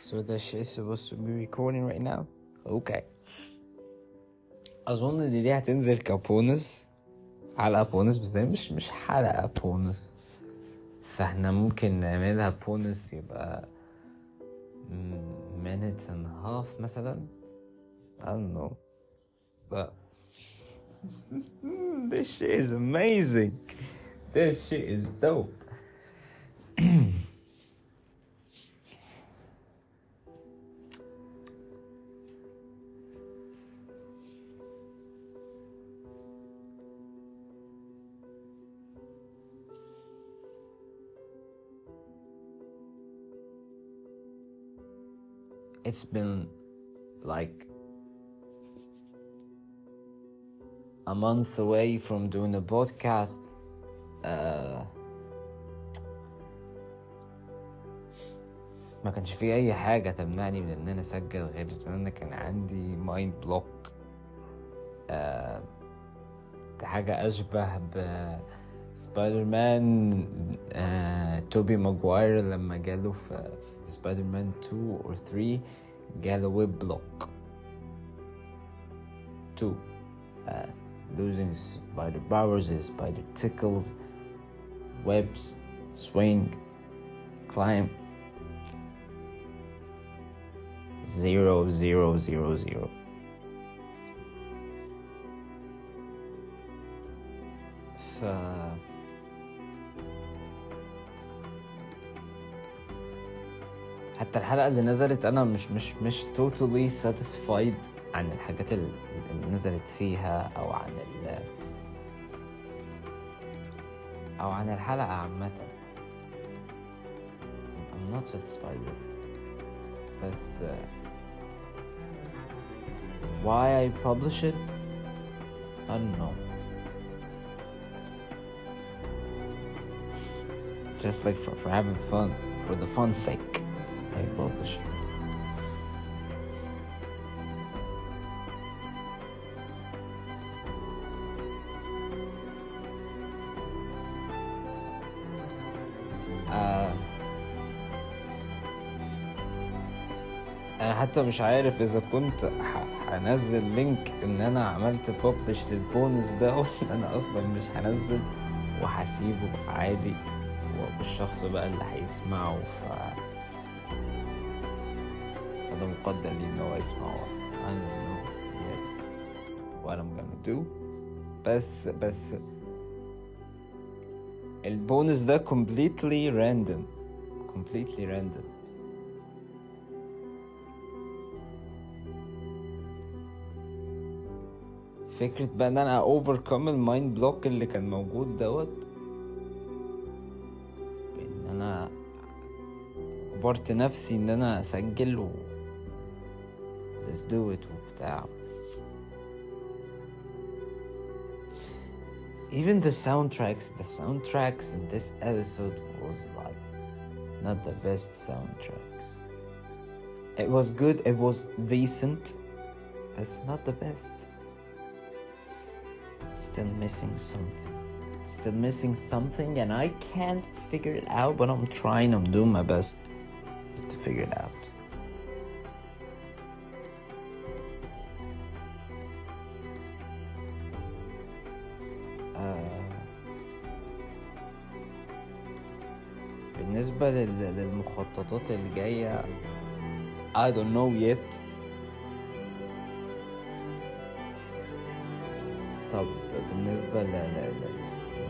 So that shit is supposed to be recording right now? Okay. أظن إن دي هتنزل كبونس حلقة بونس بس هي مش مش حلقة بونس فاحنا ممكن نعملها بونس يبقى minute and a half مثلا I don't know but this shit is amazing this shit is dope it's been like a month away from doing a podcast. Uh, ما كانش في اي حاجة تمنعني من ان انا اسجل غير ان انا كان عندي مايند بلوك حاجة اشبه ب سبايدر مان آه، توبي ماجواير لما جاله في, في سبايدر مان 2 or 3 جاله ويب بلوك 2 uh, losing his spider powers his spider tickles webs swing climb zero zero zero zero حتى الحلقة اللي نزلت أنا مش مش مش totally satisfied عن الحاجات اللي نزلت فيها أو عن ال أو عن الحلقة عامة. I'm not satisfied with it. بس uh, why I publish it? I don't know. Just like for, for having fun for the fun's sake. I publish it آه، أنا حتى مش عارف إذا كنت هنزل link إن أنا عملت publish لل bonus ده ولا أنا أصلا مش هنزل وهسيبه عادي. والشخص بقى اللي هيسمعه ف فده مقدر لي إن هو يسمعه. What I'm gonna do. بس بس البونس ده completely random. Completely random. فكرة بقى إن أنا overcome ال mind block اللي كان موجود دوت. جبرت نفسي ان انا اسجل و let's do it وبتاع even the soundtracks the soundtracks in this episode was like not the best soundtracks it was good it was decent but it's not the best still missing something still missing something and i can't figure it out but i'm trying i'm doing my best To figure it out آه، بالنسبة لل- للمخططات اللي جاية I don't know yet طب بالنسبة ل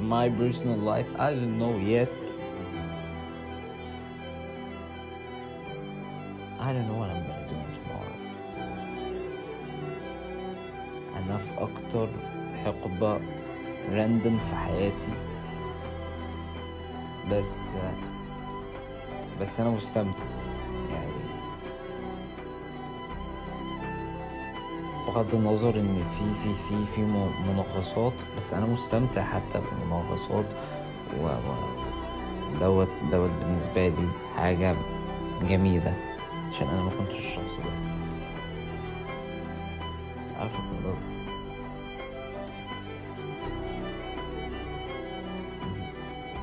my personal life I don't know yet I don't know what I'm gonna do tomorrow أنا في أكتر حقبة راندم في حياتي. بس بس أنا مستمتع يعني. بغض النظر إن في في في في مناقصات بس أنا مستمتع حتى بالمناقصات. و دوت دوت بالنسبة لي حاجة جميلة. عشان أنا ما كنتش الشخص ده. عارف الموضوع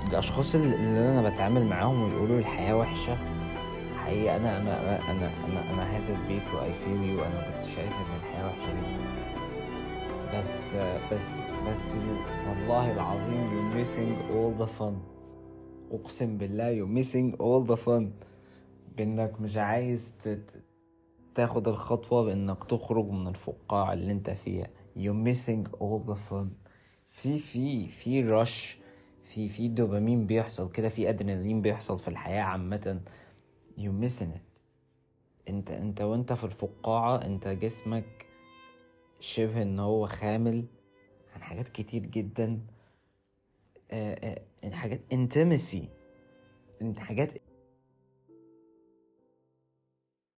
الأشخاص اللي أنا بتعامل معاهم ويقولوا الحياة وحشة حقيقة أنا أنا أنا أنا أنا حاسس بيك وأي فيل يو أنا كنت شايف إن الحياة وحشة جدا. بس بس بس والله العظيم you're missing all the fun. أقسم بالله you're missing all the fun. بإنك مش عايز تاخد الخطوة بإنك تخرج من الفقاعة اللي أنت فيها. You're missing all the fun. في في في رش في في دوبامين بيحصل كده في أدرينالين بيحصل في الحياة عامة. You're missing it. أنت أنت وأنت في الفقاعة أنت جسمك شبه إن هو خامل عن حاجات كتير جدا. آه، آه، حاجات intimacy. انت حاجات